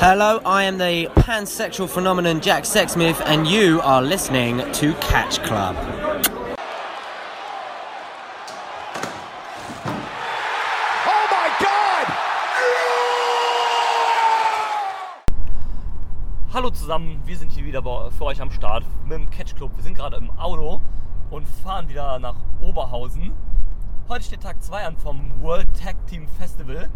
Hello, I am the pansexual phenomenon Jack Sexsmith, and you are listening to Catch Club. Oh my God! Hallo zusammen, wir sind hier wieder für euch am Start mit dem Catch Club. Wir sind gerade im Auto und fahren wieder nach Oberhausen. Heute steht Tag 2 an vom World Tag Team Festival.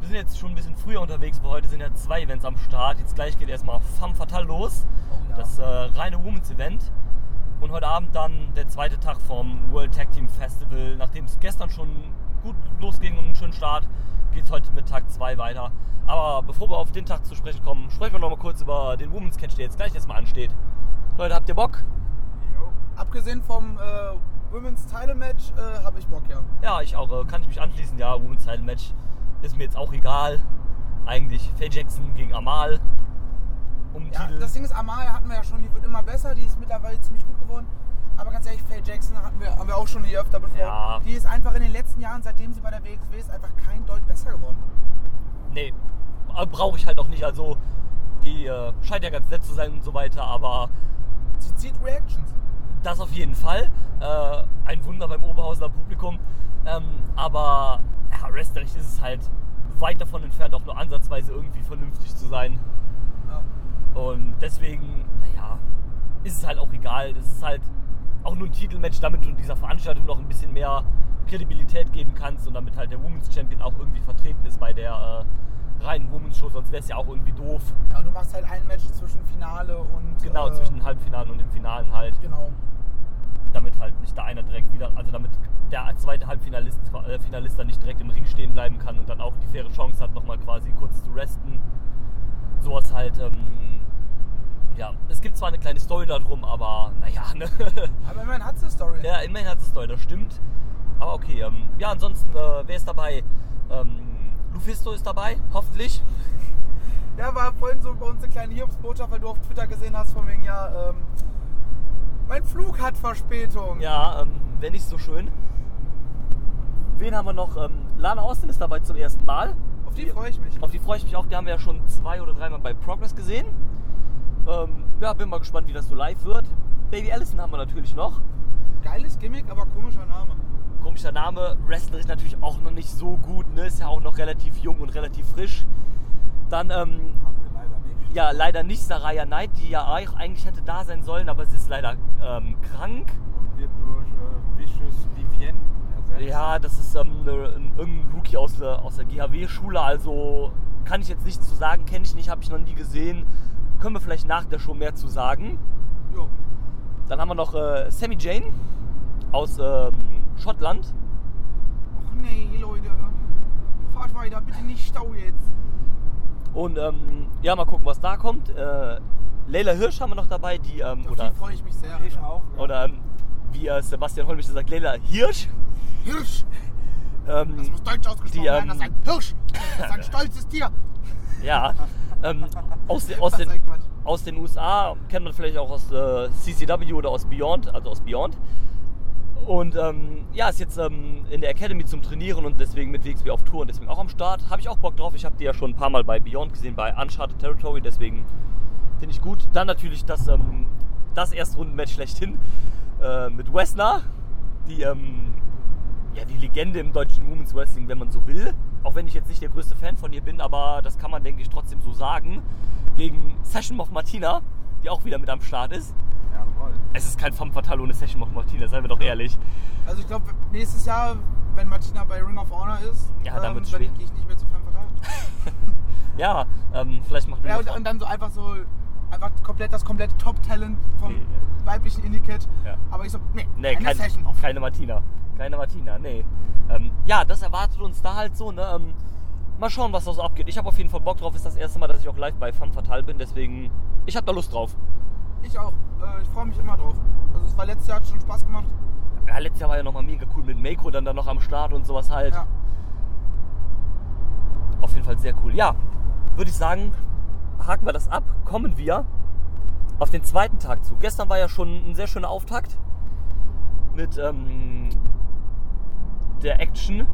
Wir sind jetzt schon ein bisschen früher unterwegs, weil heute sind ja zwei Events am Start. Jetzt gleich geht erstmal Femme Fatale los, das äh, reine Women's Event. Und heute Abend dann der zweite Tag vom World Tag Team Festival. Nachdem es gestern schon gut losging und einen schönen Start, geht es heute mit Tag 2 weiter. Aber bevor wir auf den Tag zu sprechen kommen, sprechen wir noch mal kurz über den Women's Catch, der jetzt gleich erstmal ansteht. Leute, habt ihr Bock? Abgesehen vom äh, Women's Title Match äh, habe ich Bock, ja. Ja, ich auch. Äh, kann ich mich anschließen. Ja, Women's Title Match ist mir jetzt auch egal. Eigentlich Faye Jackson gegen Amal. Um ja. Titel. Das Ding ist, Amalia hatten wir ja schon, die wird immer besser, die ist mittlerweile ziemlich gut geworden. Aber ganz ehrlich, Faye Jackson hatten wir, haben wir auch schon hier öfter besprochen. Ja. Die ist einfach in den letzten Jahren, seitdem sie bei der WXW ist, einfach kein Deut besser geworden. Nee, brauche ich halt auch nicht. Also, die äh, scheint ja ganz nett zu sein und so weiter, aber Sie zieht Reactions. das auf jeden Fall. Äh, ein Wunder beim Oberhausener Publikum. Ähm, aber ja, wrestlerisch ist es halt weit davon entfernt, auch nur ansatzweise irgendwie vernünftig zu sein. Ja. Und deswegen, naja, ist es halt auch egal. Das ist halt auch nur ein Titelmatch, damit du dieser Veranstaltung noch ein bisschen mehr Kredibilität geben kannst und damit halt der Women's Champion auch irgendwie vertreten ist bei der äh, reinen Women's Show, sonst wäre es ja auch irgendwie doof. ja, du machst halt ein Match zwischen Finale und. Genau, äh, zwischen dem Halbfinalen und dem Finalen halt. Genau. Damit halt nicht da einer direkt wieder, also damit der zweite Halbfinalist äh, Finalist dann nicht direkt im Ring stehen bleiben kann und dann auch die faire Chance hat, nochmal quasi kurz zu resten. Sowas halt, ähm, ja, es gibt zwar eine kleine Story darum, aber naja, ne? Aber immerhin hat sie eine Story. Ja, immerhin hat es Story, das stimmt. Aber okay, ähm, ja, ansonsten, äh, wer ist dabei? Ähm, Lufisto ist dabei, hoffentlich. Ja, war vorhin so bei uns eine kleine Hiobsbotschaft, weil du auf Twitter gesehen hast, von wegen, ja, ähm, mein Flug hat Verspätung. Ja, ähm, wäre nicht so schön. Wen haben wir noch? Ähm, Lana Austin ist dabei zum ersten Mal. Auf die freue ich mich. Auf die freue ich mich auch. Die haben wir ja schon zwei oder dreimal bei Progress gesehen. Ähm, ja, bin mal gespannt, wie das so live wird. Baby Allison haben wir natürlich noch. Geiles Gimmick, aber komischer Name. Komischer Name. Wrestler ist natürlich auch noch nicht so gut. Ne? Ist ja auch noch relativ jung und relativ frisch. Dann, ähm, ja, leider nicht Saraya Knight, die ja eigentlich hätte da sein sollen, aber sie ist leider ähm, krank. Wird durch äh, Vicious Vivienne ersetzt. Ja, das ist ähm, ne, ein, irgendein Rookie aus der, aus der GHW-Schule, also kann ich jetzt nichts zu sagen, kenne ich nicht, habe ich noch nie gesehen. Können wir vielleicht nach der Show mehr zu sagen. Jo. Dann haben wir noch äh, Sammy Jane aus ähm, Schottland. Och nee, Leute. Fahrt weiter, bitte nicht Stau jetzt. Und ähm, ja, mal gucken, was da kommt. Äh, Leila Hirsch haben wir noch dabei, die, ähm, Auf oder, die freue ich mich sehr. Ich auch. ja. oder ähm, wie äh, Sebastian Holmich sagt, Leila Hirsch. Hirsch. Ähm, Das muss deutsch ausgesprochen Die, werden. ähm, Das ist ein Hirsch. Das ist ein stolzes Tier. ja, ähm, aus, de, aus, den, aus den USA kennt man vielleicht auch aus äh, CCW oder aus Beyond, also aus Beyond. Und ähm, ja, ist jetzt ähm, in der Academy zum Trainieren und deswegen mit WXW auf Tour und deswegen auch am Start. Habe ich auch Bock drauf. Ich habe die ja schon ein paar Mal bei Beyond gesehen, bei Uncharted Territory, deswegen finde ich gut. Dann natürlich das, ähm, das Erstrundenmatch schlechthin äh, mit Wessner, die, ähm, ja, die Legende im deutschen Women's Wrestling, wenn man so will. Auch wenn ich jetzt nicht der größte Fan von ihr bin, aber das kann man, denke ich, trotzdem so sagen. Gegen Session of Martina, die auch wieder mit am Start ist. Es ist kein Femme Fatale ohne Session of Martina, seien wir doch ehrlich. Also ich glaube, nächstes Jahr, wenn Martina bei Ring of Honor ist, Ja, dann ähm, dann gehe ich nicht mehr zu Femme Fatale. Ja, ähm, vielleicht macht Ja, Ring und, of- und dann so einfach so, einfach komplett das komplette Top-Talent vom Nee, ja. weiblichen Indie-Cat. Ja. Aber ich so, nee, Nee, keine kein, Session auf. keine Martina. Keine Martina, nee. Ähm, ja, das erwartet uns da halt so, ne? Ähm, mal schauen, was da so abgeht. Ich habe auf jeden Fall Bock drauf. Ist das erste Mal, dass ich auch live bei Femme Fatale bin, deswegen, ich habe da Lust drauf. Ich auch. Äh, ich freue mich immer drauf. Also es war letztes Jahr hat schon Spaß gemacht. Ja, letztes Jahr war ja nochmal mega cool mit Mako dann, dann noch am Start und sowas halt. Ja. Auf jeden Fall sehr cool. Ja, würde ich sagen, haken wir das ab. Kommen wir auf den zweiten Tag zu. Gestern war ja schon ein sehr schöner Auftakt mit ähm, der Action.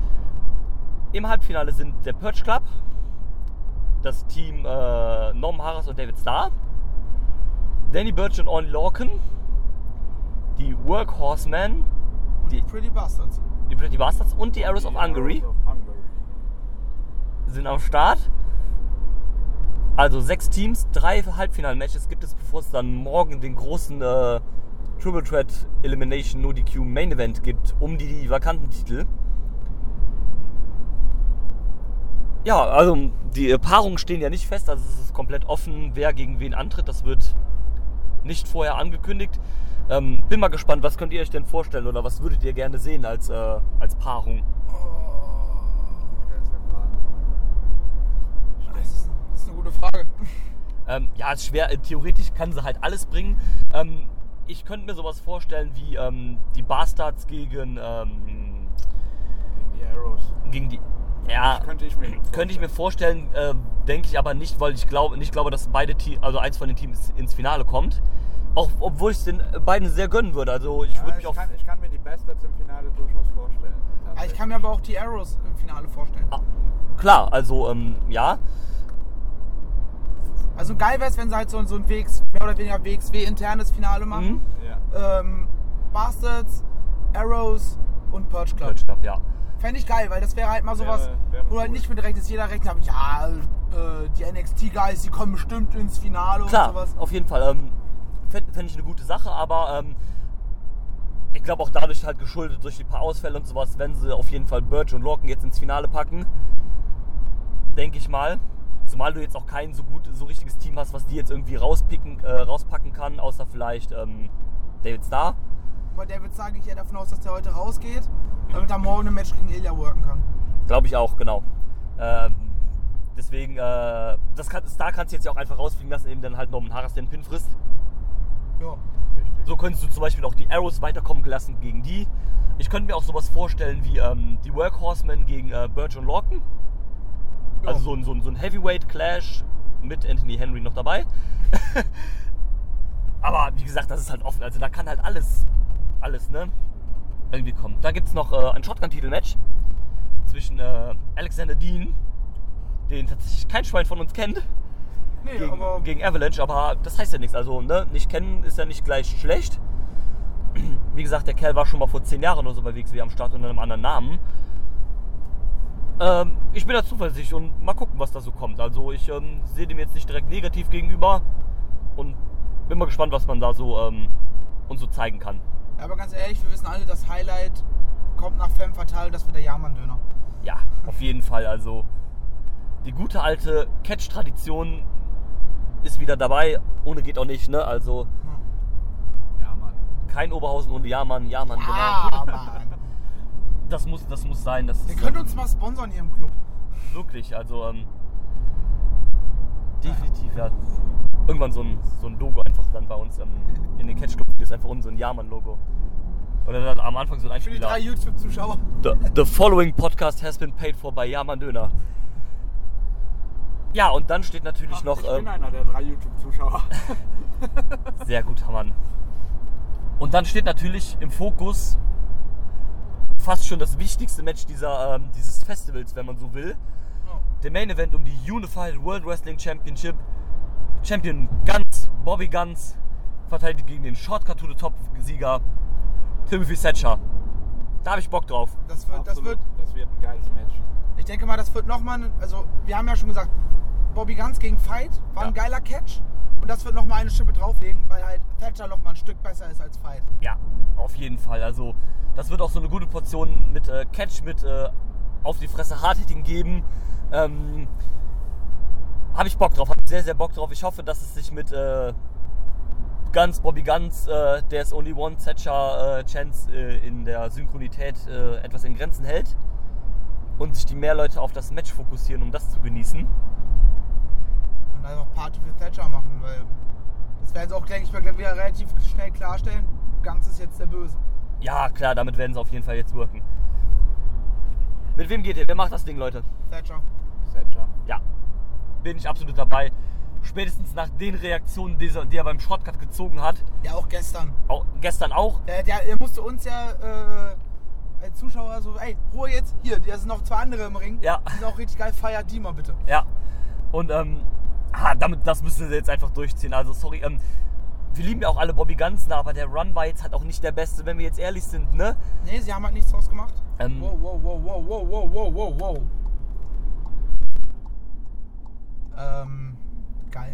Im Halbfinale sind der Purge Club, das Team äh, Norman Harris und David Starr, Danny Birch und Orny Lorcan, die Workhorsemen, Und Die- Pretty Bastards. die Pretty Bastards und die Arrows of Die Hungary Arrows of Hungary. sind am Start. Also sechs Teams, drei Halbfinal-Matches gibt es, bevor es dann morgen den großen äh, Triple Threat Elimination No DQ Main Event gibt um die vakanten Titel. Ja, also die Paarungen stehen ja nicht fest, also es ist komplett offen, wer gegen wen antritt. Das wird nicht vorher angekündigt. Ähm, bin mal gespannt, was könnt ihr euch denn vorstellen oder was würdet ihr gerne sehen als, äh, als Paarung? Der ist der Plan. Das ist, das ist eine gute Frage. Ähm, ja, ist schwer. Äh, Theoretisch kann sie halt alles bringen. Ähm, ich könnte mir sowas vorstellen wie ähm, die Bastards gegen, ähm, Gegen die Arrows. gegen die. Ja, Könnte ich mir könnte ich mir vorstellen, äh, denke ich aber nicht, weil ich glaube, nicht glaube, dass beide Teams, also eins von den Teams ins Finale kommt. Auch obwohl ich es den beiden sehr gönnen würde. Also ich Ja, würde mich ich, auf. kann, ich kann mir die Bastards im Finale durchaus vorstellen. Ah, Ich kann mir aber auch die Arrows im Finale vorstellen. Ah, klar, also ähm, ja. Also geil wäre es, wenn sie halt so, so ein WX, mehr oder weniger WXW-internes Finale machen. Mhm. Ja. Ähm, Bastards, Arrows und Purge Club. Purge Club, ja. Fände ich geil, weil das wäre halt mal sowas, Wäre- wäre wo du halt cool. nicht mit rechnest. Jeder rechnet damit, ja, äh, die NXT-Guys, die kommen bestimmt ins Finale Klar, und sowas. auf jeden Fall. Ähm, Fände fänd ich eine gute Sache, aber ähm, ich glaube auch dadurch halt geschuldet durch die paar Ausfälle und sowas, wenn sie auf jeden Fall Birch und Lorcan jetzt ins Finale packen, denke ich mal. Zumal du jetzt auch kein so gut, so richtiges Team hast, was die jetzt irgendwie rauspicken, äh, rauspacken kann, außer vielleicht ähm, David Starr. Bei David sage ich eher davon aus, dass der heute rausgeht, damit er morgen ein Match gegen Ilya worken kann. Glaube ich auch, genau. Ähm, deswegen, äh, das kann, Star kannst du jetzt ja auch einfach rausfliegen lassen, eben dann halt Norman Harris den Pin frisst. Ja. Richtig. So könntest du zum Beispiel auch die Arrows weiterkommen lassen gegen die. Ich könnte mir auch sowas vorstellen wie ähm, die Workhorsemen gegen äh, Birch und Lorcan. Ja. Also so ein, so, ein, so ein Heavyweight Clash mit Anthony Henry noch dabei. Aber wie gesagt, das ist halt offen. Also da kann halt alles, alles, ne? Irgendwie kommen. Da gibt es noch äh, ein Shotgun-Titel-Match zwischen äh, Alexander Dean, den tatsächlich kein Schwein von uns kennt, Nee, gegen, aber gegen Avalanche, aber das heißt ja nichts. Also, ne, nicht kennen ist ja nicht gleich schlecht. Wie gesagt, der Kerl war schon mal vor zehn Jahren oder so bei WXW am Start unter einem anderen Namen. Ähm, ich bin da zuversichtlich und mal gucken, was da so kommt. Also, ich ähm, sehe dem jetzt nicht direkt negativ gegenüber und bin mal gespannt, was man da so ähm, uns so zeigen kann. Ja, aber ganz ehrlich, wir wissen alle, das Highlight kommt nach Femme Fatale, das wird der Jahrmann-Döner. Ja, auf jeden Fall. Also, die gute alte Catch-Tradition ist wieder dabei. Ohne geht auch nicht, ne? Also, Ja, Mann. kein Oberhausen ohne Ja-Mann, Ja-Mann, Ah, genau. Mann. Das muss, das muss sein. Das Ihr ist, könnt uns mal sponsern hier im Club. Wirklich, also ähm, definitiv, ja. Irgendwann so ein, so ein Logo einfach dann bei uns ähm, in den Catch Club ist einfach unten so ein Ja-Mann-Logo. Oder dann am Anfang so ein Für die Einspieler. drei YouTube-Zuschauer. The, the following podcast has been paid for by Ja-Mann Döner. Ja, und dann steht natürlich noch. ich bin ähm, einer der drei YouTube-Zuschauer. Sehr guter Mann. Und dann steht natürlich im Fokus fast schon das wichtigste Match dieser, ähm, dieses Festivals, wenn man so will. Ja. Der Main Event um die Unified World Wrestling Championship. Champion Guns, Bobby Guns, verteidigt gegen den Shortcut to the Top Sieger Timothy Thatcher. Da habe ich Bock drauf. Das wird, das wird, das wird ein geiles Match. ich denke mal, das wird nochmal, also wir haben ja schon gesagt, Bobby Guns gegen Fight war ein Ja. geiler Catch. Und das wird nochmal eine Schippe drauflegen, weil halt Thatcher nochmal ein Stück besser ist als Fight. Ja, auf jeden Fall. Also, das wird auch so eine gute Portion mit äh, Catch, mit äh, auf die Fresse Hardhitting geben. Ähm, habe ich Bock drauf, habe ich sehr, sehr Bock drauf. Ich hoffe, dass es sich mit äh, Guns, Bobby Guns, äh, There's Only One Thatcher äh, Chance äh, in der Synchronität äh, etwas in Grenzen hält und sich die mehr Leute auf das Match fokussieren, um das zu genießen. Und auch Party für Thatcher machen, weil das werden sie auch, denke ich mal, gleich wieder relativ schnell klarstellen. Guns ist jetzt der Böse. Ja, klar, damit werden sie auf jeden Fall jetzt wirken. Mit wem geht ihr? Wer macht das Ding, Leute? Thatcher. Thatcher. Ja, bin ich absolut dabei. Spätestens nach den Reaktionen, die, er- die er beim Shortcut gezogen hat, Ja, auch gestern. auch, gestern auch, Der, der, der musste uns ja äh, als Zuschauer so, ey, Ruhe jetzt, hier, da sind noch zwei andere im Ring. Ja. Die sind auch richtig geil, feiert die mal bitte. ja. Und ähm, ah, damit, das müssen sie jetzt einfach durchziehen. Also sorry, ähm, wir lieben ja auch alle Bobby Guns, aber der Run war jetzt halt auch nicht der beste, wenn wir jetzt ehrlich sind, ne? Nee, sie haben halt nichts draus gemacht. Ähm, Wow, wow, wow, wow, wow, wow, wow, wow, wow. Ähm, geil.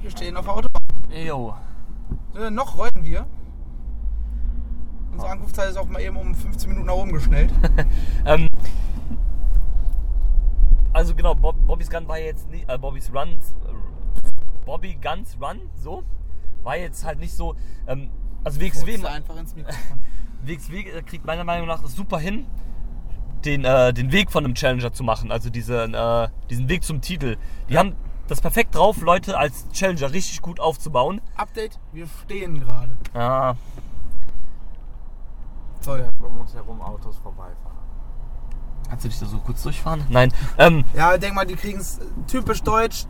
Wir stehen auf der Autobahn. Jo. Äh, noch rollen wir. Unsere Ankunftszeit ist auch mal eben um 15 Minuten nach oben geschnellt. Ähm, also genau, Bob, Bobby's Gun war jetzt nicht, äh, Bobby's Run, äh, Bobby Guns Run, so, war jetzt halt nicht so, ähm, also WXW, einfach ins Mikrofon. WXW äh, kriegt meiner Meinung nach super hin, den, äh, den Weg von einem Challenger zu machen, also diesen, äh, diesen Weg zum Titel. Die haben das perfekt drauf, Leute als Challenger richtig gut aufzubauen. Update, wir stehen gerade. Ja, ja. Um uns herum Autos vorbeifahren. Kannst du dich da so kurz durchfahren? Nein, ähm, Ja, denk mal, die kriegen es typisch deutsch.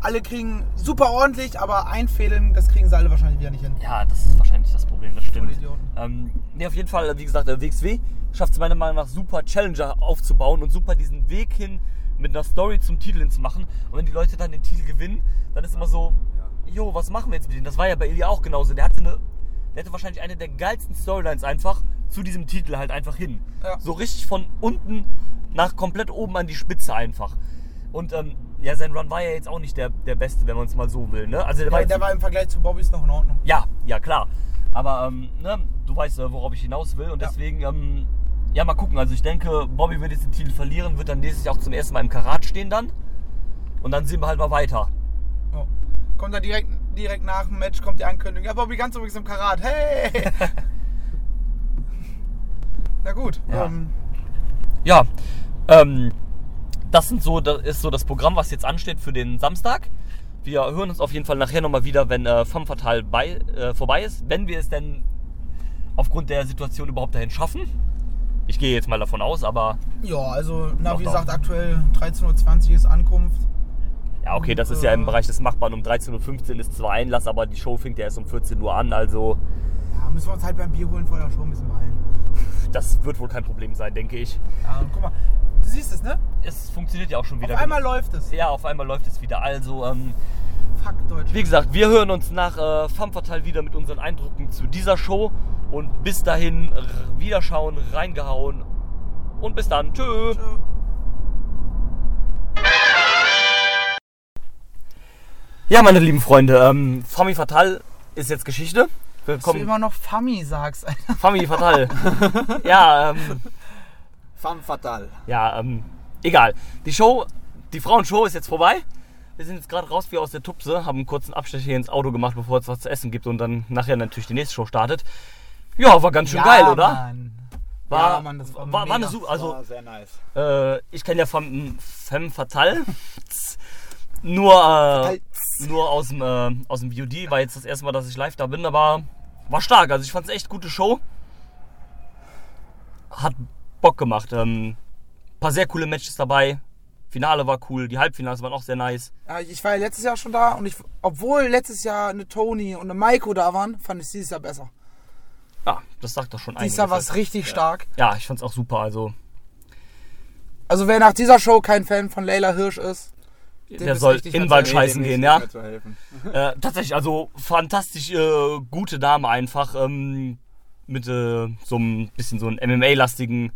Alle kriegen super ordentlich, aber einfädeln, das kriegen sie alle wahrscheinlich wieder nicht hin. Ja, das ist wahrscheinlich das Problem, das stimmt. Ähm, nee, auf jeden Fall, wie gesagt, der WXW schafft es meiner Meinung nach super, Challenger aufzubauen und super diesen Weg hin mit einer Story zum Titel hinzumachen. Und wenn die Leute dann den Titel gewinnen, dann ist immer so, jo, was machen wir jetzt mit denen? Das war ja bei Ilya auch genauso. Der hatte, eine, der hatte wahrscheinlich eine der geilsten Storylines einfach zu diesem Titel halt einfach hin. Ja. So richtig von unten nach komplett oben an die Spitze einfach. Und ähm, ja, sein Run war ja jetzt auch nicht der, der beste, wenn man es mal so will. Ne? Also der war Der, war im Vergleich zu Bobbys noch in Ordnung. ja, ja klar. Aber ähm, ne, du weißt, äh, worauf ich hinaus will. Und Ja. deswegen, ähm, ja, mal gucken. Also ich denke, Bobby wird jetzt den Titel verlieren, wird dann nächstes Jahr auch zum ersten Mal im Karat stehen dann. Und dann sehen wir halt mal weiter. Ja. Kommt dann direkt, direkt nach dem Match kommt die Ankündigung. Ja, Bobby ganz übrigens im Karat. Hey! Na gut. Ja. Ähm, Ja, ähm, das, sind so, das ist so das Programm, was jetzt ansteht für den Samstag. Wir hören uns auf jeden Fall nachher nochmal wieder, wenn äh, Femme Fatale bei, äh, vorbei ist. Wenn wir es denn aufgrund der Situation überhaupt dahin schaffen. Ich gehe jetzt mal davon aus, aber ja, also, na, wie gesagt, aktuell 13.20 Uhr ist Ankunft. Ja, okay, das ist ja im Äh. Bereich des Machbaren. Um 13.15 Uhr ist zwar Einlass, aber die Show fängt ja erst um 14 Uhr an. Also, Ja, müssen wir uns halt beim Bier holen vor der Show ein bisschen beeilen. Das wird wohl kein Problem sein, denke ich. Ja, und guck mal, du siehst es, ne? Es funktioniert ja auch schon wieder. Auf einmal läuft es. Ja, auf einmal läuft es wieder. Also, ähm, Fuck Deutsch. wie gesagt, wir hören uns nach äh, Femme wieder mit unseren Eindrücken zu dieser Show. Und bis dahin, wiederschauen, reingehauen. Und bis dann. Tschö. Ja, meine lieben Freunde, ähm, Femme Fatale ist jetzt Geschichte. Wir Dass du immer noch Fami sagst, Alter. Femme Fatale. ja, ähm, Femme fatale. Ja, ähm, egal. Die Show, die Frauenshow ist jetzt vorbei. Wir sind jetzt gerade raus wie aus der Tupse, haben einen kurzen Abstecher hier ins Auto gemacht, bevor es was zu essen gibt und dann nachher natürlich die nächste Show startet. Ja, war ganz schön geil, oder? Mann. War, ja, Mann, das war, war, war eine super, also War sehr nice. äh, ich kenne ja Femme, Femme Fatale. nur, äh, Halt. Nur aus dem, äh, aus dem VOD, war jetzt das erste Mal, dass ich live da bin, aber war stark. Also ich fand es echt gute Show. Hat Bock gemacht. Ähm, paar sehr coole Matches dabei. Finale war cool, die Halbfinals waren auch sehr nice. Ja, ich war ja letztes Jahr schon da und ich, obwohl letztes Jahr eine Tony und eine Maiko da waren, fand ich dieses Jahr besser. Ja, das sagt doch schon Dieses Jahr war es einiges. richtig stark. Ja, ich fand's auch super. Also, Also wer nach dieser Show kein Fan von Leila Hirsch ist, der soll in den Wald scheißen gehen, ja. Äh, tatsächlich, also fantastisch äh, gute Dame einfach. Ähm, mit äh, so ein bisschen so einem MMA-lastigen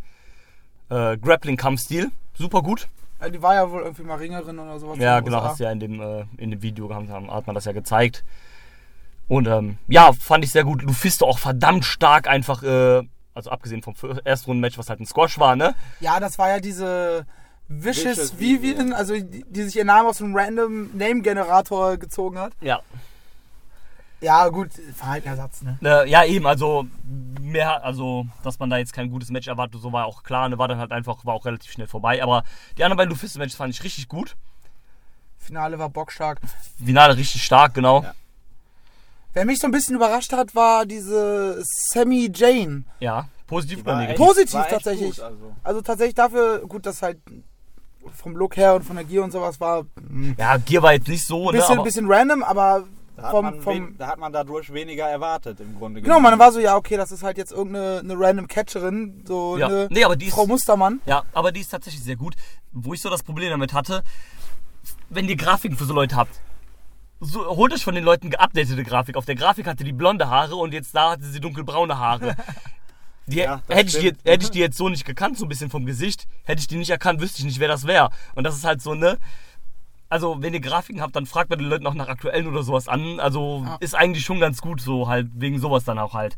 äh, Grappling-Kampfstil. Super gut. Ja, die war ja wohl irgendwie mal Ringerin oder sowas. Ja, genau, hast du ja in dem, äh, in dem Video gehabt, hat man das ja gezeigt. Und ähm, ja, fand ich sehr gut. Lufisto auch verdammt stark einfach, äh, also abgesehen vom Erstrunden-Match, was halt ein Squash war, ne? Ja, das war ja diese Vicious, Vicious Vivian, Vivian. also die, die sich ihren Namen aus einem random Name-Generator gezogen hat. Ja. Ja, gut, Verhaltenersatz, ne? Äh, ja, eben, also mehr, also, dass man da jetzt kein gutes Match erwartet, so war auch klar, ne, war dann halt einfach, war auch relativ schnell vorbei. Aber die anderen beiden Lufisto-Matches fand ich richtig gut. Finale war bockstark. Finale richtig stark, genau. Ja. Wer mich so ein bisschen überrascht hat, war diese Sammy Jane. Ja, positiv oder negativ? Positiv tatsächlich. Gut, also. Also tatsächlich dafür, gut, dass halt vom Look her und von der Gier und sowas war ein Ja, Gier war jetzt nicht so, ne? bisschen, Aber, bisschen random, aber Da, hat vom, man vom da hat man dadurch weniger erwartet im Grunde Genau, man war so, ja, okay, das ist halt jetzt irgendeine eine random Catcherin, so ja. eine Nee, aber die ist, Frau Mustermann. Ja, aber die ist tatsächlich sehr gut. Wo ich so das Problem damit hatte, wenn ihr Grafiken für so Leute habt, so, holt euch von den Leuten geupdatete Grafik. Auf der Grafik hatte die blonde Haare und jetzt da hatte sie dunkelbraune Haare. Die, Ja, hätte, ich die, hätte ich die jetzt so nicht gekannt, so ein bisschen vom Gesicht, hätte ich die nicht erkannt, wüsste ich nicht, wer das wäre. Und das ist halt so, ne? Also, wenn ihr Grafiken habt, dann fragt bei den Leuten auch nach aktuellen oder sowas an. Also, Ja. ist eigentlich schon ganz gut, so halt, wegen sowas dann auch halt.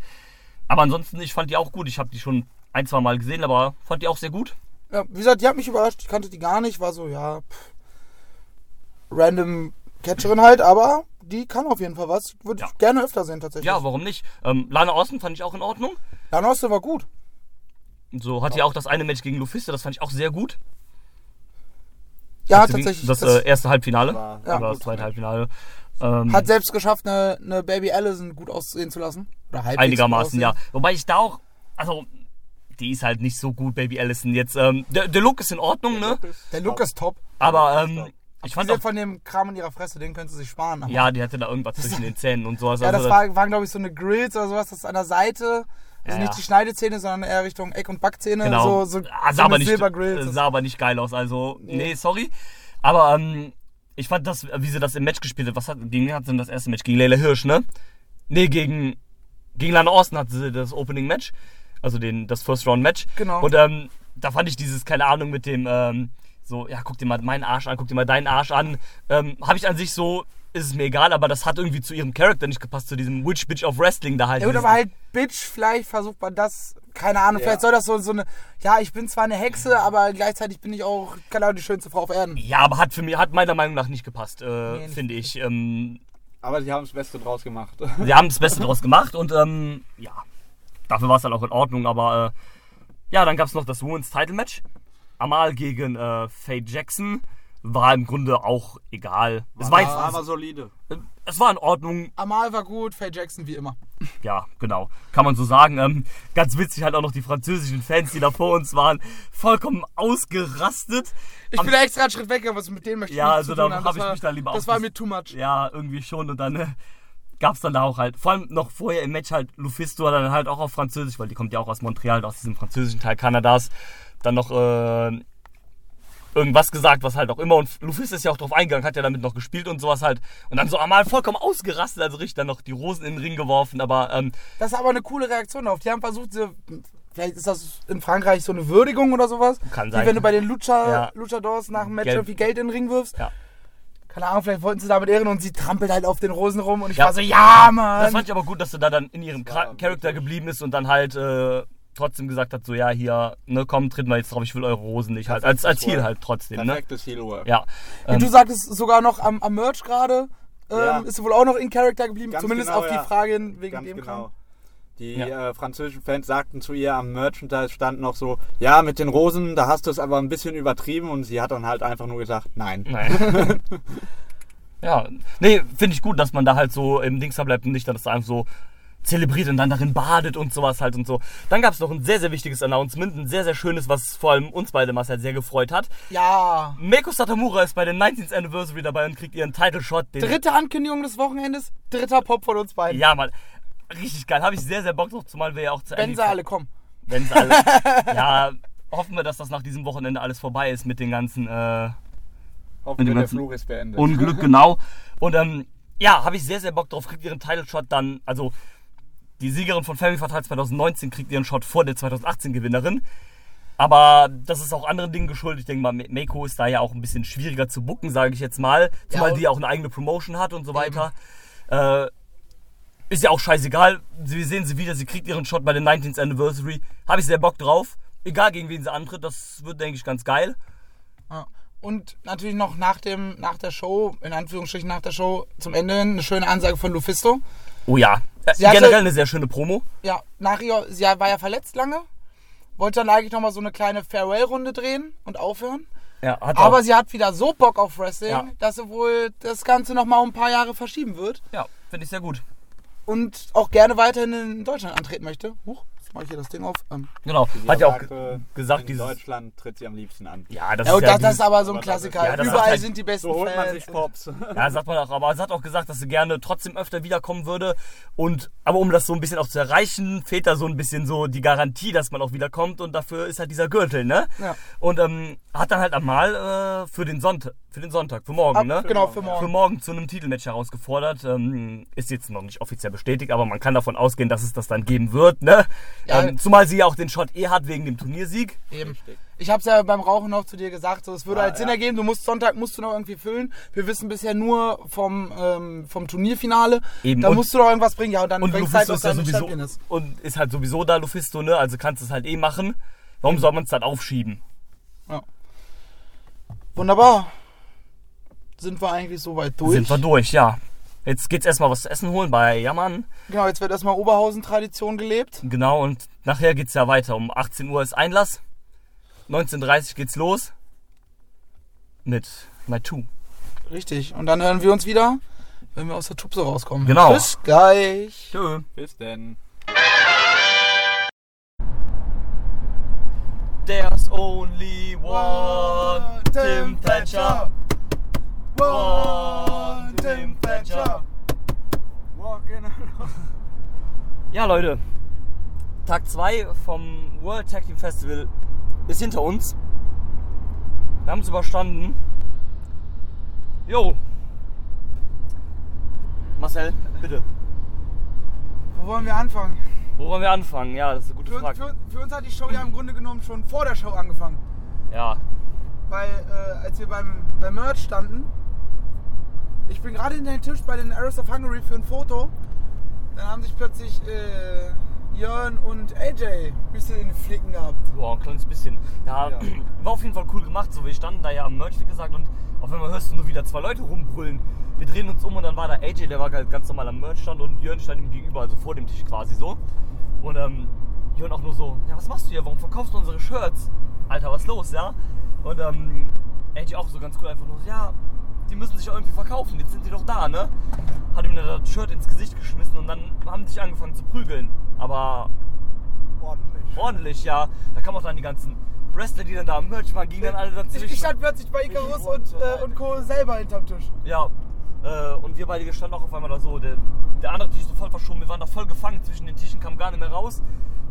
Aber ansonsten, ich fand die auch gut. Ich habe die schon ein, zwei Mal gesehen, aber fand die auch sehr gut. Ja, wie gesagt, die hat mich überrascht. Ich kannte die gar nicht. War so, ja, pff, random Catcherin halt, aber die kann auf jeden Fall was. Würde Ja. ich gerne öfter sehen, tatsächlich. Ja, warum nicht? Ähm, Lana Austin fand ich auch in Ordnung. Lanoste war gut. So hat ja auch das eine Match gegen Lufisto, das fand ich auch sehr gut. Ja, Also tatsächlich. Das, das äh, erste Halbfinale. War- Ja, oder das zweite Halbfinale. Ähm, hat selbst geschafft, eine, eine Baby Allison gut aussehen zu lassen. Oder halbwegs einigermaßen, ja. Wobei ich da auch, also, die ist halt nicht so gut, Baby Allison. Jetzt, ähm, der, der Look ist in Ordnung, ne? Der Look ist top. Aber, ähm, ich fand auch, von dem Kram in ihrer Fresse, den können sie sich sparen. aber- ja, die hatte da irgendwas zwischen den Zähnen und sowas. Ja, das also, war, waren, glaube ich, so eine Grills oder sowas, das ist an der Seite. Also Ja, nicht die Schneidezähne, sondern eher Richtung Eck- und Backzähne. Genau. So, so, Ah, so sah, aber mit nicht, Silbergrills. sah aber nicht geil aus. Also, nee, sorry. Aber ähm, ich fand das, wie sie das im Match gespielt hat. Was hat, gegen wen hat sie denn das erste Match? Gegen Leila Hirsch, ne? Nee, gegen, gegen Lana Austin hatte sie das Opening Match. Also den, das First Round Match. Genau. Und ähm, da fand ich dieses, keine Ahnung, mit dem, ähm, so, ja, guck dir mal meinen Arsch an, guck dir mal deinen Arsch an. Ähm, Habe ich an sich so, ist es mir egal, aber das hat irgendwie zu ihrem Charakter nicht gepasst, zu diesem Witch Bitch of Wrestling da halt. Ja gut, aber halt Bitch, vielleicht versucht man das, keine Ahnung, vielleicht soll das so, so eine, ja, ich bin zwar eine Hexe, aber gleichzeitig bin ich auch, keine Ahnung, die schönste Frau auf Erden. Ja, aber hat für mich, hat meiner Meinung nach nicht gepasst, äh, nicht finde ich. Ähm, Aber sie haben das Beste draus gemacht. sie haben das Beste draus gemacht und ähm, ja, dafür war es dann auch in Ordnung, aber äh, ja, dann gab es noch das Women's Title Match. Amal gegen äh, Faye Jackson war im Grunde auch egal. es, war jetzt, war aber solide. es war in Ordnung, Amal war gut, Faye Jackson wie immer. ja, genau, kann man so sagen. Ähm, ganz witzig halt auch noch die französischen Fans, die da vor uns waren, vollkommen ausgerastet. Ich bin da extra einen Schritt weg, aber was mit denen möchte ich Ja, nicht also zu tun da haben. hab Das ich war- mich dann lieber Das war mir too much. Ja, irgendwie schon. Und dann äh, gab es dann da auch halt, vor allem noch vorher im Match halt, Lufisto hat dann halt auch auf Französisch, weil die kommt ja auch aus Montreal, aus diesem französischen Teil Kanadas, dann noch äh, irgendwas gesagt, was halt auch immer. Und Lufisto ist ja auch drauf eingegangen, hat ja damit noch gespielt und sowas halt. Und dann so einmal vollkommen ausgerastet, also richtig dann noch die Rosen in den Ring geworfen. Aber ähm, Das ist aber eine coole Reaktion darauf. Die haben versucht, sie, vielleicht ist das in Frankreich so eine Würdigung oder sowas. Kann Wie sein. wenn du bei den Lucha, Ja. Luchadors nach dem Match Geld. irgendwie Geld in den Ring wirfst. ja. Keine Ahnung, vielleicht wollten sie damit ehren und sie trampelt halt auf den Rosen rum und ich Ja. war so, ja, Mann. Das fand ich aber gut, dass du da dann in ihrem Char Charakter geblieben ist und dann halt äh, trotzdem gesagt hat, so ja, hier, ne, komm, tritt mal jetzt drauf, ich will eure Rosen nicht halt. Als, als Ziel halt trotzdem, ne? Perfektes Heelwork. Ja. Wie Ähm, du sagtest, sogar noch am, am Merch gerade. Ähm, Ja. Ist sie wohl auch noch in Charakter geblieben, Ganz zumindest genau, auf die ja. Frage hin, wegen Ganz dem genau. Kram. Die Ja. äh, französischen Fans sagten zu ihr am Merchandise stand noch so, ja, mit den Rosen, da hast du es aber ein bisschen übertrieben und sie hat dann halt einfach nur gesagt, nein. Nein. ja, nee, finde ich gut, dass man da halt so im Dings da bleibt und nicht, dass da einfach so zelebriert und dann darin badet und sowas halt und so. Dann gab es noch ein sehr, sehr wichtiges Announcement, ein sehr, sehr schönes, was vor allem uns beide Marcel sehr gefreut hat. Ja. Meiko Satamura ist bei der 19th Anniversary dabei und kriegt ihren Title Shot. Dritte Ankündigung des Wochenendes, dritter Pop von uns beiden. ja, Mann. Richtig geil. Habe ich sehr, sehr Bock drauf, zumal wir ja auch zu Wenn Andy- sie alle kommen. Wenn sie alle. ja, hoffen wir, dass das nach diesem Wochenende alles vorbei ist mit den ganzen äh, Hoffen Mit wir, der Fluch ist beendet. Unglück, genau. Und ähm, ja, habe ich sehr, sehr Bock drauf. Kriegt ihren Title Shot dann, also die Siegerin von Family Fatal 2019 kriegt ihren Shot vor der 2018 Gewinnerin. Aber das ist auch anderen Dingen geschuldet. Ich denke mal, Meiko ist da ja auch ein bisschen schwieriger zu bucken, sage ich jetzt mal. Zumal und- die auch eine eigene Promotion hat und so weiter. Äh, ist ja auch scheißegal. Wir sehen sie wieder. Sie kriegt ihren Shot bei der 19th Anniversary. Habe ich sehr Bock drauf. Egal gegen wen sie antritt. Das wird, denke ich, ganz geil. Ja. Und natürlich noch nach, dem, nach der Show, in Anführungsstrichen nach der Show, zum Ende hin eine schöne Ansage von Lufisto. Oh ja. Äh, Sie hatte- generell eine sehr schöne Promo. Ja, nach ihr, sie war ja verletzt lange, wollte dann eigentlich nochmal so eine kleine Farewell-Runde drehen und aufhören. Ja, hat Aber auch, sie hat wieder so Bock auf Wrestling, Ja. dass sie wohl das Ganze nochmal um ein paar Jahre verschieben wird ja, finde ich sehr gut. Und auch gerne weiterhin in Deutschland antreten möchte. Huch, jetzt mache ich hier das Ding auf. Ähm, Genau. Sie Hat ja auch sagte, gesagt, in dieses. Deutschland tritt sie am liebsten an. Ja, das ja, ist ja das, das ist aber so ein Klassiker. ja, Überall halt- sind die besten So holt man Fans. sich Pops. Ja, sagt man auch, aber sie hat auch gesagt, dass sie gerne trotzdem öfter wiederkommen würde. Und aber um das so ein bisschen auch zu erreichen, fehlt da so ein bisschen so die Garantie, dass man auch wiederkommt. Und dafür ist halt dieser Gürtel, ne? Ja. Und ähm, hat dann halt einmal äh, für den Sonntag, Für den Sonntag, für morgen, Ab, ne? Genau, für morgen. Für morgen zu einem Titelmatch herausgefordert. Ähm, ist jetzt noch nicht offiziell bestätigt, aber man kann davon ausgehen, dass es das dann geben wird, ne? Ja. Ähm, zumal sie ja auch den Shot eh hat wegen dem Turniersieg. Eben. Ich habe es ja beim Rauchen noch zu dir gesagt, so, es würde Ah, halt Sinn ja. ergeben, du musst Sonntag musst du noch irgendwie füllen. Wir wissen bisher nur vom, ähm, vom Turnierfinale. Eben. Da musst du noch irgendwas bringen, ja, und dann Und bringst halt ja deinen sowieso ist. und ist halt sowieso da Lufisto, ne? Also kannst du es halt eh machen. Warum soll man es dann aufschieben? Wunderbar. Sind wir eigentlich soweit durch? Sind wir durch, ja. Jetzt geht's erstmal was zu essen holen bei Jammern. Genau, jetzt wird erstmal Oberhausen-Tradition gelebt. Genau, und nachher geht's ja weiter. Um 18 Uhr ist Einlass. 19.30 Uhr geht's los. Mit Night 2. Richtig. Und dann hören wir uns wieder, wenn wir aus der Tupse rauskommen. Genau. Bis gleich. Tschö. Bis denn. There's only one Tim Thatcher. Tim Thatcher. Walking. Ja, Leute. Tag 2 vom World Tag Team Festival ist hinter uns. Wir haben es überstanden. Jo. Marcel, bitte. Wo wollen wir anfangen? Wo wollen wir anfangen? Ja, das ist eine gute Für, uns- Frage. für, für uns hat die Show ja im Grunde genommen schon vor der Show angefangen. Ja, Weil äh, als wir beim, beim Merch standen, ich bin gerade in den Tisch bei den Arrows of Hungary für ein Foto, dann haben sich plötzlich äh, Jörn und AJ ein bisschen in den Flicken gehabt. Ja, ein kleines bisschen. Ja, Ja. war auf jeden Fall cool gemacht. So, wir standen da ja am Merch, wie gesagt, und auf einmal hörst du nur wieder zwei Leute rumbrüllen. Wir drehen uns um und dann war da AJ, der war halt ganz normal am Merchstand und Jörn stand ihm gegenüber, also vor dem Tisch quasi so. Und ähm, Jörn auch nur so, ja, was machst du hier? Warum verkaufst du unsere Shirts? Alter, was ist los, ja? Und ähm, AJ auch so ganz cool einfach nur so, ja, die müssen sich ja irgendwie verkaufen, jetzt sind die doch da, ne? Hat ihm dann das Shirt ins Gesicht geschmissen und dann haben die sich angefangen zu prügeln. Aber Ordentlich. ordentlich, ja. Da kamen auch dann die ganzen Wrestler, die dann da am Merch waren, gingen dann alle dazwischen. Ich, ich stand plötzlich bei Icarus und, äh, und Co. selber hinterm Tisch. ja, äh, und wir beide wir standen auch auf einmal da so. Der, der andere Tisch ist so voll verschoben, wir waren da voll gefangen zwischen den Tischen, kamen gar nicht mehr raus.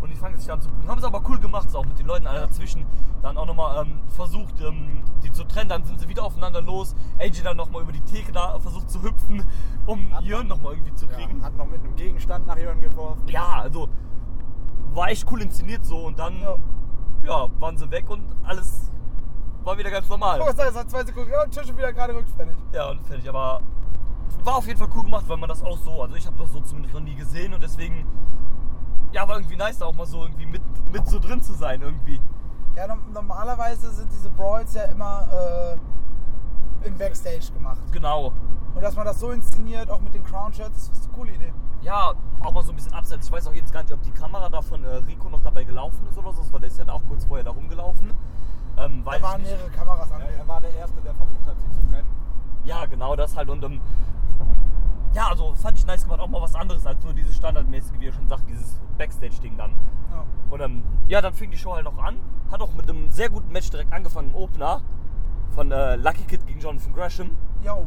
Und die fangen sich an zu prügeln. Haben es aber cool gemacht, so auch mit den Leuten alle dazwischen. Dann auch nochmal ähm, versucht, ähm, die zu trennen. Dann sind sie wieder aufeinander los. AJ dann nochmal über die Theke da versucht zu hüpfen, um Hat Jörn nochmal irgendwie zu kriegen. Ja, hat noch mit einem Gegenstand nach Jörn geworfen. Ja, also war echt cool inszeniert so. Und dann Ja. ja, waren sie weg und alles war wieder ganz normal. Oh, es hat zwei Sekunden. Ja, Tisch ist wieder gerade rückfällig. Ja, und fertig. Aber war auf jeden Fall cool gemacht, weil man das auch so, also ich habe das so zumindest noch nie gesehen und deswegen, ja, war irgendwie nice, da auch mal so irgendwie mit, mit so drin zu sein irgendwie. Ja, no- normalerweise sind diese Brawls ja immer äh, im Backstage gemacht. Genau. Und dass man das so inszeniert, auch mit den Crown Shirts, ist eine coole Idee. Ja, auch mal so ein bisschen abseits. Ich weiß auch jetzt gar nicht, ob die Kamera da von äh, Rico noch dabei gelaufen ist oder so, weil der ist ja auch kurz vorher da rumgelaufen. Ähm, weiß Da waren mehrere Kameras Ja, anwesend. er war der Erste, der versucht hat, sie zu trennen. Ja, genau, das halt. Und ähm, ja, also fand ich nice gemacht, auch mal was anderes als nur dieses standardmäßige, wie er schon sagt, dieses Backstage-Ding dann. Ja. Und ähm, ja, dann fing die Show halt auch an. Hat auch mit einem sehr guten Match direkt angefangen im Opener von äh, Lucky Kid gegen Jonathan Gresham, Jo.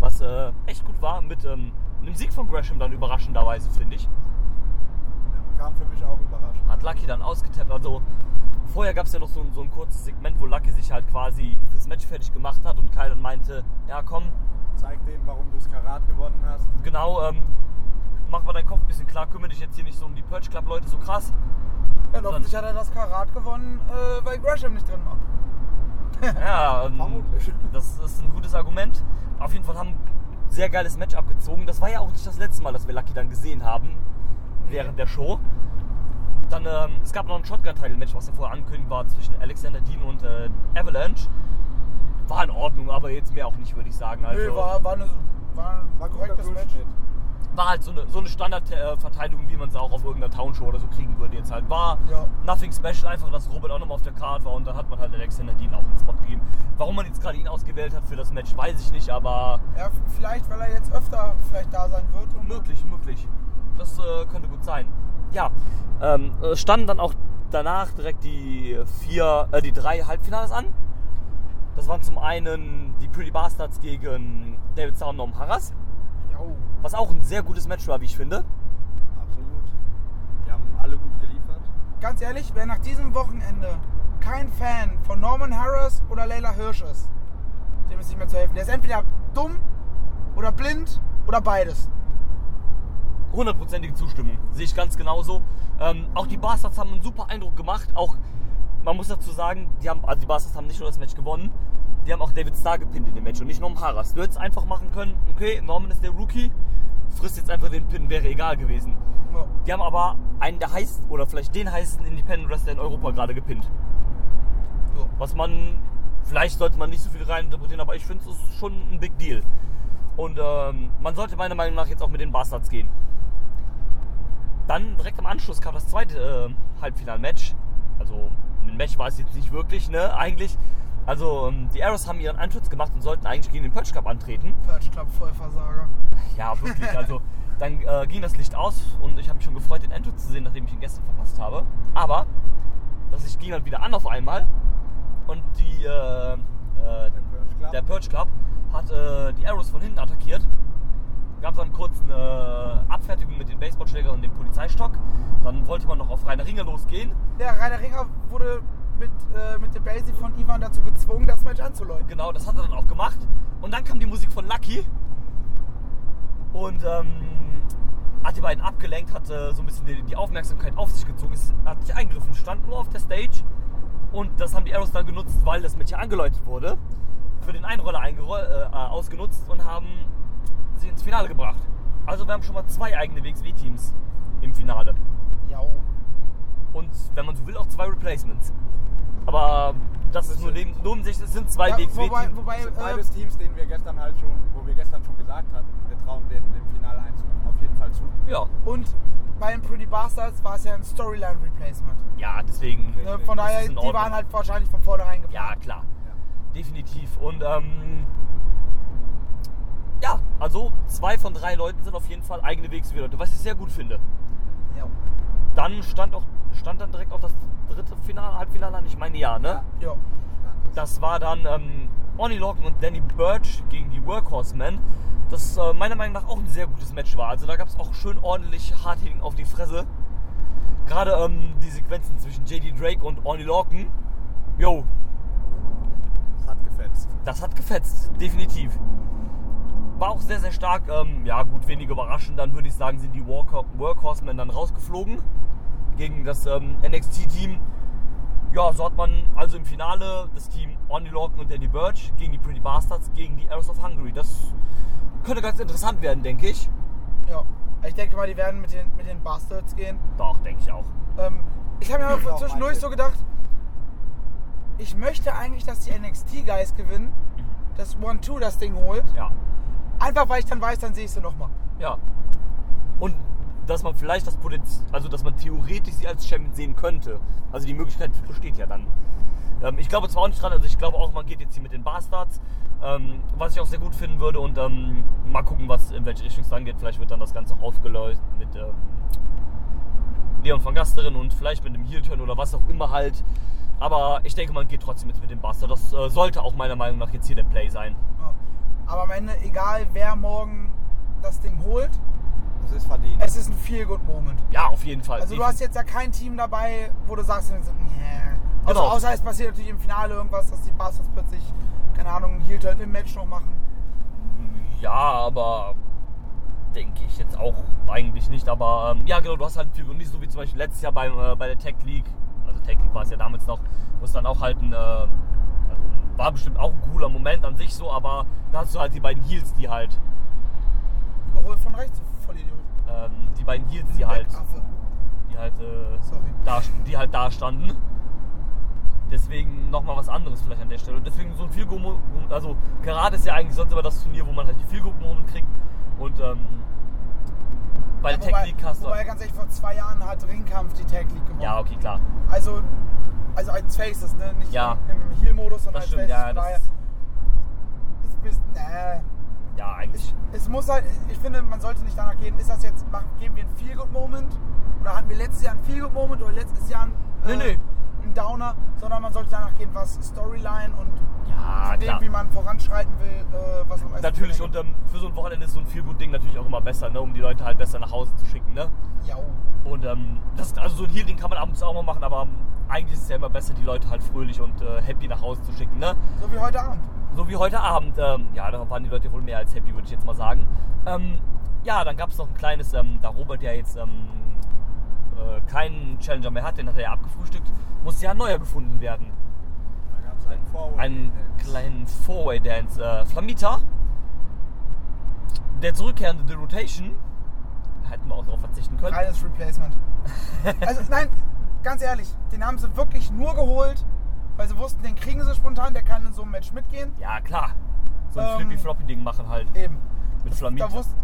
was äh, echt gut war. Mit ähm, einem Sieg von Gresham dann überraschenderweise, finde ich. Kam für mich auch überraschend. Hat Lucky dann ausgetappt. Also vorher gab es ja noch so, ein- so ein kurzes Segment, wo Lucky sich halt quasi fürs Match fertig gemacht hat und Kyle dann meinte, ja komm, Zeig denen, warum du das Karat gewonnen hast. genau, ähm, mach mal deinen Kopf ein bisschen klar, kümmere dich jetzt hier nicht so um die Purge Club Leute so krass. Ja, und offensichtlich hat er das Karat gewonnen, äh, weil Gresham nicht drin war. Ja, ähm, Vermutlich. das ist ein gutes Argument. Auf jeden Fall haben sehr geiles Match abgezogen. Das war ja auch nicht das letzte Mal, dass wir Lucky dann gesehen haben während der Show. Dann, ähm, es gab noch ein Shotgun-Title-Match, was ja vorher angekündigt war, zwischen Alexander Dean und äh, Avalanche. War in Ordnung, aber jetzt mehr auch nicht, würde ich sagen. Also, Nö, war, war, eine, war ein War guter korrektes Match. War halt so eine, so eine Standardverteidigung, wie man sie auch auf irgendeiner Townshow oder so kriegen würde jetzt halt. War Ja. nothing special, einfach, dass Robert auch nochmal auf der Karte war und dann hat man halt Alexander Dean auch einen Spot gegeben. Warum man jetzt gerade ihn ausgewählt hat für das Match, weiß ich nicht, aber Ja, vielleicht, weil er jetzt öfter vielleicht da sein wird. Und möglich, möglich. Das äh, könnte gut sein. Ja, ähm, es standen dann auch danach direkt die vier, äh, die drei Halbfinales an. Das waren zum einen die Pretty Bastards gegen David Starr und Harras, Jo. was auch ein sehr gutes Match war, wie ich finde. Absolut. Die haben alle gut geliefert. Ganz ehrlich, wer nach diesem Wochenende kein Fan von Norman Harris oder Layla Hirsch ist, dem ist nicht mehr zu helfen. Der ist entweder dumm oder blind oder beides. hundertprozentige Zustimmung. Sehe ich ganz genauso. Ähm, auch die Bastards haben einen super Eindruck gemacht. Auch, man muss dazu sagen, die, haben, also die Bastards haben nicht nur das Match gewonnen, die haben auch David Starr gepinnt in dem Match und nicht Norman Haras. Du hättest einfach machen können, okay, Norman ist der Rookie, frisst jetzt einfach den Pin, wäre egal gewesen. Ja. Die haben aber einen der heißesten oder vielleicht den heißesten Independent Wrestler in Europa gerade gepinnt. Ja. Was man, vielleicht sollte man nicht so viel reininterpretieren, aber ich finde es ist schon ein Big Deal. Und ähm, man sollte meiner Meinung nach jetzt auch mit den Bastards gehen. Dann direkt am Anschluss kam das zweite äh, Halbfinal-Match. Also ein Match war es jetzt nicht wirklich, ne? Eigentlich. Also ähm, die Arrows haben ihren Antritt gemacht und sollten eigentlich gegen den Purge Cup antreten. Perch Club Vollversager. Ja, wirklich. Also dann äh, ging das Licht aus und ich habe mich schon gefreut, den Entrance zu sehen, nachdem ich ihn gestern verpasst habe. Aber das Licht ging dann wieder an auf einmal und die, äh, äh, Purge Club. der Purge Club hat äh, die Arrows von hinten attackiert. Gab dann kurz eine Abfertigung mit dem Baseballschläger und dem Polizeistock. Dann wollte man noch auf Rainer Ringer losgehen. Der Rainer Ringer wurde mit, äh, mit dem Basie von Ivan dazu gezwungen, das Match anzuläuten. Genau, das hat er dann auch gemacht. Und dann kam die Musik von Lucky. Und ähm, hat die beiden abgelenkt, hat äh, so ein bisschen die, die Aufmerksamkeit auf sich gezogen, ist, hat nicht eingegriffen, stand nur auf der Stage. Und das haben die Arrows dann genutzt, weil das Match ja angeläutet wurde. Für den Einroller äh, ausgenutzt und haben sie ins Finale gebracht. Also wir haben schon mal zwei eigene WXW-Teams im Finale. Ja. Und wenn man so will, auch zwei Replacements. Aber das ist nur, dem, nur um sich, es sind zwei ja WXW-Teams. wobei, wobei Das sind äh, beides Teams, denen wir gestern halt schon, wo wir gestern schon gesagt hatten, wir trauen denen im Finale eins auf jeden Fall zu. Ja, und bei den Pretty Bastards war es ja ein Storyline-Replacement. ja, deswegen. Ne, von daher, die waren halt wahrscheinlich von vornherein geplant. Ja, klar. Definitiv. Und ähm, ja, also zwei von drei Leuten sind auf jeden Fall eigene WXW-Leute, was ich sehr gut finde. Ja. Dann stand auch stand dann direkt auch das dritte Finale, Halbfinale an. Ich meine ja, ne? ja. Das war dann ähm, Onnie Lorcan und Danny Birch gegen die Workhorsemen. Das äh, meiner Meinung nach auch ein sehr gutes Match war. Also da gab es auch schön ordentlich Hardhitting auf die Fresse. Gerade ähm, die Sequenzen zwischen JD Drake und Onnie Lorcan. Jo, Das hat gefetzt. das hat gefetzt, definitiv. War auch sehr, sehr stark. Ähm, ja, gut, wenig überraschend. Dann würde ich sagen, sind die Walker, Workhorsemen dann rausgeflogen gegen das ähm, NXT-Team. Ja, so hat man also im Finale das Team Only Lorcan und Danny Birch gegen die Pretty Bastards, gegen die Arrows of Hungary. Das könnte ganz interessant werden, denke ich. ja. Ich denke mal, die werden mit den, mit den Bastards gehen. Doch, denke ich auch. Ähm, ich habe mir aber auch zwischendurch so gedacht, ich möchte eigentlich, dass die NXT-Guys gewinnen, dass One-Two das Ding holt. Ja. Einfach weil ich dann weiß, dann sehe ich sie nochmal. Ja. Und dass man vielleicht das Potenzial, also dass man theoretisch sie als Champion sehen könnte. Also die Möglichkeit besteht ja dann. Ähm, ich glaube zwar auch nicht dran, also ich glaube auch, man geht jetzt hier mit den Bastards, ähm, was ich auch sehr gut finden würde und ähm, mal gucken, was in welche Richtung es dann geht. Vielleicht wird dann das Ganze auch aufgelöst mit ähm, Leon van Gasteren und vielleicht mit dem Heel-Turn oder was auch immer halt. Aber ich denke, man geht trotzdem jetzt mit dem Bastard. Das äh, sollte auch meiner Meinung nach jetzt hier der Play sein. Aber am Ende, egal wer morgen das Ding holt, Das ist verdient. es ist ein Feel-Good-Moment. Ja, auf jeden Fall. Also du hast jetzt ja kein Team dabei, wo du sagst, nee. also, Genau. außer es passiert natürlich im Finale irgendwas, dass die Bastards plötzlich, keine Ahnung, einen Heel-Turn im Match noch machen. Ja, aber denke ich jetzt auch eigentlich nicht. Aber ähm, ja, genau, du hast halt und nicht so wie zum Beispiel letztes Jahr beim, äh, bei der Tech League. Also Tech League war es ja damals noch, wo es dann auch halt ein, äh, war bestimmt auch ein cooler Moment an sich so, aber da hast du halt die beiden Heels, die halt, Überholt von rechts, Vollidiot. ähm, die beiden Heels, die halt, Affe. die halt, äh, Sorry. da, die halt da standen. Deswegen nochmal was anderes vielleicht an der Stelle. Und deswegen so ein Moment, also gerade ist ja eigentlich sonst immer das Turnier, wo man halt die Feel Moment kriegt. Und ähm, bei der Ja, Tech wobei, League hast du. wobei ganz ehrlich, vor zwei Jahren hat Ringkampf die Tag League gewonnen. Ja, okay, klar. Also, also als Faces, ne? Nicht Ja. im Heal-Modus, sondern Das als stimmt, Faces. ja, ist, bisschen, nee. ja, eigentlich. Es muss halt, ich finde, man sollte nicht danach gehen, ist das jetzt, machen, geben wir einen Feel-Good-Moment? Oder hatten wir letztes Jahr einen Feel-Good-Moment oder letztes Jahr einen, Nee, nee. Einen Downer? Sondern man sollte danach gehen, was Storyline und Ja, dem, wie man voranschreiten will, äh, was am Natürlich, und ähm, für so ein Wochenende ist so ein viel gut Ding natürlich auch immer besser, ne, um die Leute halt besser nach Hause zu schicken. Ne? Ja, Und ähm, das, also so ein Heal-Ding kann man ab und zu auch mal machen, aber eigentlich ist es ja immer besser, die Leute halt fröhlich und äh, happy nach Hause zu schicken. Ne? so wie heute Abend. So wie heute Abend. Ähm, ja, da waren die Leute wohl mehr als happy, würde ich jetzt mal sagen. Ähm, ja, dann gab es noch ein kleines, ähm, da Robert ja jetzt ähm, äh, keinen Challenger mehr hat, den hat er ja abgefrühstückt, musste ja ein neuer gefunden werden. Da gab es einen Forward. Einen kleinen Four-Way-Dance. Äh, Flamita, der zurückkehrende The Rotation, hätten wir auch darauf verzichten können. Reines Replacement. Also nein, ganz ehrlich, den haben sie wirklich nur geholt, weil sie wussten, den kriegen sie spontan, der kann in so einem Match mitgehen. Ja, klar. So ein Ähm, Flippy-Floppy-Ding machen halt. Eben. Mit Flamita. Da wusste,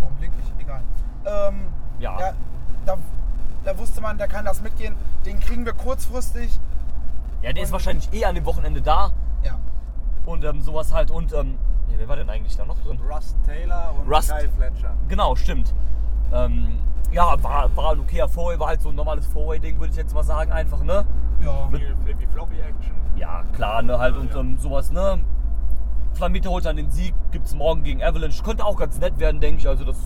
warum blink ich? Egal. Ähm, Ja. da, da wusste man, der kann das mitgehen. Den kriegen wir kurzfristig. Ja, der ist wahrscheinlich eh an dem Wochenende da Ja. und ähm, sowas halt. Und ähm, ja, wer war denn eigentlich da noch drin? Rust Taylor und Rust. Kyle Fletcher. Genau, stimmt. Ähm, ja, war, war ein okayer Four-Way, war halt so ein normales Four-Way-Ding, würde ich jetzt mal sagen, einfach, ne? Ja. Viel Flippy Floppy Action. Ja, klar, ne, halt und Ja. ähm, sowas, ne? Flamita holt dann den Sieg, gibt's morgen gegen Avalanche. Könnte auch ganz nett werden, denke ich. Also das,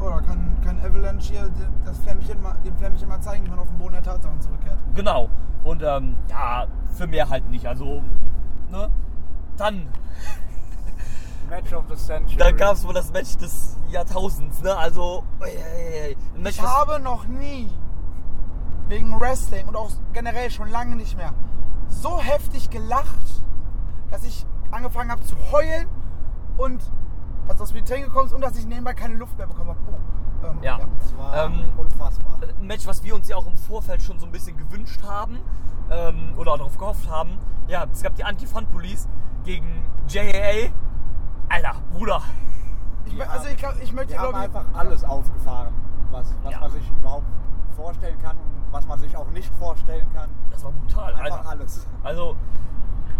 Oder kann, kann Avalanche hier das Flämmchen mal, dem Flämmchen mal zeigen, wie man auf den Boden der Tatsachen zurückkehrt. genau. Und ähm, ja, für mehr halt nicht. Also, ne? Dann, Match of the Century. dann gab's wohl das Match des Jahrtausends, ne? Also, ui. ein Match, Ich habe noch nie wegen Wrestling und auch generell schon lange nicht mehr so heftig gelacht, dass ich angefangen habe zu heulen und also aus Tränen gekommen ist und dass ich nebenbei keine Luft mehr bekommen habe. Oh, ähm, Ja. Das war Ähm, unfassbar. ein Match, was wir uns ja auch im Vorfeld schon so ein bisschen gewünscht haben ähm, oder auch darauf gehofft haben. Ja, es gab die Anti-Fun-Police gegen JAA. Alter, Bruder. Ich, Ja. also ich, glaub, ich möchte glaube ich, einfach alles aufgefahren, was, was Ja. man sich überhaupt vorstellen kann und was man sich auch nicht vorstellen kann. Das war brutal, Einfach Alter. alles. Also,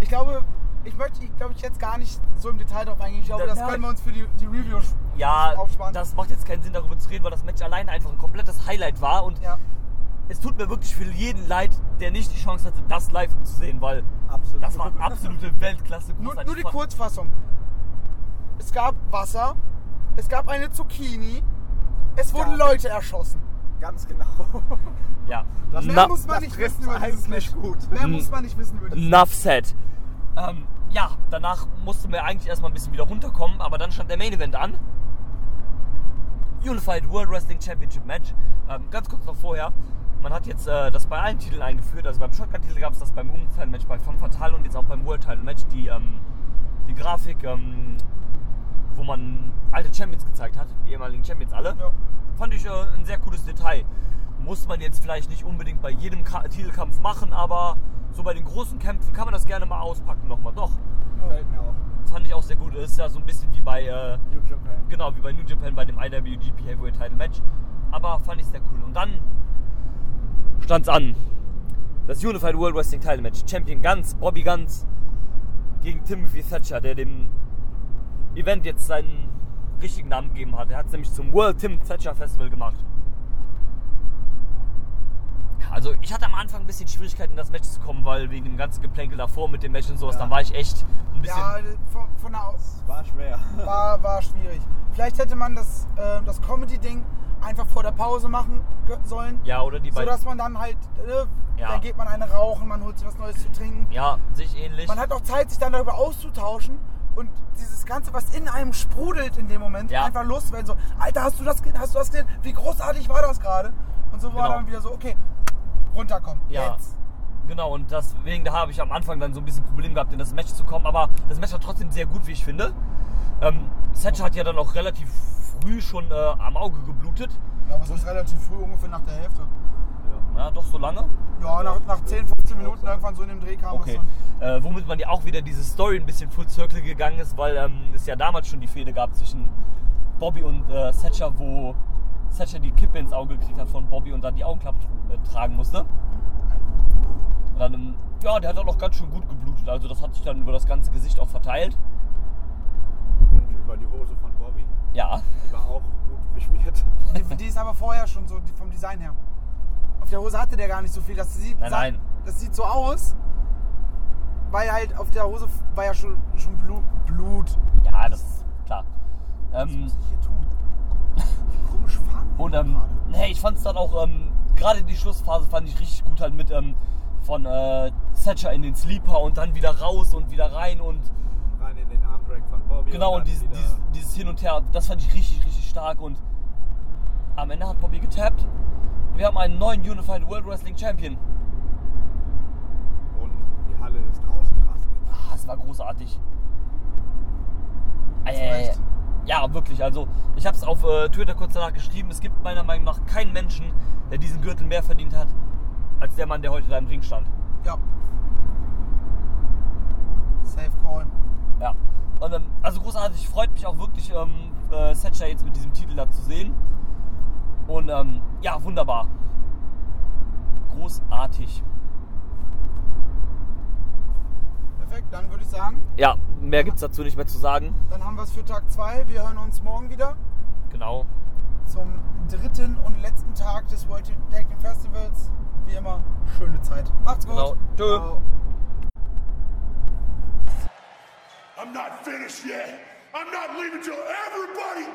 ich glaube, ich möchte, glaube ich, jetzt gar nicht so im Detail drauf eingehen. Ich glaube, Da- das da- können wir uns für die, die Review ja, aufsparen. das macht jetzt keinen Sinn, darüber zu reden, weil das Match alleine einfach ein komplettes Highlight war. Und ja. es tut mir wirklich für jeden leid, der nicht die Chance hatte, das live zu sehen, weil Absolut. das war absolute Weltklasse. Nur, nur die Kurzfassung. Es gab Wasser, es gab eine Zucchini, es wurden Ja. Leute erschossen. Ganz genau. Ja. Das Mehr Na, muss man das nicht wissen über dieses Match. gut. Mehr muss man nicht wissen über dieses Enough said. Ähm, ja, danach mussten wir eigentlich erstmal ein bisschen wieder runterkommen, aber dann stand der Main Event an. Unified World Wrestling Championship Match. Ähm, ganz kurz noch vorher. Man hat jetzt äh, das bei allen Titeln eingeführt. Also beim Shotgun-Titel gab es das beim Women's Title Match, bei Femme Fatale und jetzt auch beim World Title Match. Die, ähm, die Grafik, ähm, wo man alte Champions gezeigt hat, die ehemaligen Champions alle. Ja. Fand ich äh, ein sehr cooles Detail. Muss man jetzt vielleicht nicht unbedingt bei jedem Ka Titelkampf machen, aber so bei den großen Kämpfen kann man das gerne mal auspacken nochmal. Doch, Gefällt mir auch. fand ich auch sehr gut. Ist ja so ein bisschen wie bei, äh, New Japan. genau, wie bei New Japan bei dem IWGP Heavyweight Title Match. Aber fand ich sehr cool. Und dann stand's an. Das Unified World Wrestling Title Match. Champion Guns, Bobby Guns gegen Timothy Thatcher, der dem Event jetzt seinen richtigen Namen gegeben hat. Er hat es nämlich zum World Tim Thatcher Festival gemacht. Also ich hatte am Anfang ein bisschen Schwierigkeiten in das Match zu kommen, weil wegen dem ganzen Geplänkel davor mit dem Match und sowas, Ja. dann war ich echt ein bisschen... Ja, von, von der Au- Das war schwer. war, war schwierig. Vielleicht hätte man das, äh, das Comedy-Ding einfach vor der Pause machen sollen. Ja, oder die So beiden... dass man dann halt, äh, Ja. dann geht man eine rauchen, man holt sich was Neues zu trinken. Ja, sich ähnlich. Man hat auch Zeit, sich dann darüber auszutauschen und dieses Ganze, was in einem sprudelt in dem Moment, Ja. einfach loswerden. So, Alter, hast du das, hast du das gesehen? Wie großartig war das gerade? Und so war Genau. dann wieder so, okay, runterkommen. Ja. Jetzt. Genau, und deswegen da habe ich am Anfang dann so ein bisschen Problem gehabt, in das Match zu kommen. Aber das Match war trotzdem sehr gut, wie ich finde. Ähm, Thatcher hat ja dann auch relativ früh schon äh, am Auge geblutet. Ja, was ist relativ früh, ungefähr nach der Hälfte. Ja, doch so lange. Ja, nach, nach 10, 15 Minuten irgendwann so in dem Dreh kam Okay. es dann. Äh, womit man ja auch wieder diese Story ein bisschen full circle gegangen ist, weil ähm, es ja damals schon die Fehde gab zwischen Bobby und äh, Thatcher, wo Thatcher die Kippe ins Auge gekriegt hat von Bobby und dann die Augenklappe äh, tragen musste. Und dann, ähm, ja, der hat auch ganz schön gut geblutet. Also das hat sich dann über das ganze Gesicht auch verteilt. Und über die Hose von Bobby. Ja. Die war auch gut beschmiert. Die, die ist aber vorher schon so die, vom Design her. Auf der Hose hatte der gar nicht so viel. Das sieht, Nein, nein. Das sieht so aus, weil halt auf der Hose war ja schon, schon Blut. Blut. Ja, das ist klar. Was Ähm, muss ich hier tun? Wie komisch fahren wir und ähm, nee, ich fand es dann auch, ähm, gerade die Schlussphase fand ich richtig gut halt mit ähm, von äh, Thatcher in den Sleeper und dann wieder raus und wieder rein und Rein in den Armdrag von Bobby. genau und dann dieses, dieses, dieses Hin und Her, das fand ich richtig, richtig stark und am Ende hat Bobby getappt. und Wir haben einen neuen Unified World Wrestling Champion. Und die Halle ist ausgerastet. Ah, es war großartig. Ei, Ja, wirklich. Also, ich habe es auf äh, Twitter kurz danach geschrieben. Es gibt meiner Meinung nach keinen Menschen, der diesen Gürtel mehr verdient hat, als der Mann, der heute da im Ring stand. Ja. Safe Call. Ja. Und, ähm, also großartig. Freut mich auch wirklich, ähm, äh, Thatcher jetzt mit diesem Titel da zu sehen. Und ähm, ja, wunderbar. Großartig. Perfekt, dann würde ich sagen, Ja, mehr gibt's dazu nicht mehr zu sagen. dann haben wir es für Tag 2. Wir hören uns morgen wieder Genau. zum dritten und letzten Tag des World Tag Team Festivals. Wie immer, schöne Zeit. Macht's gut. Genau. Tschö. I'm not finished yet. I'm not leaving till everybody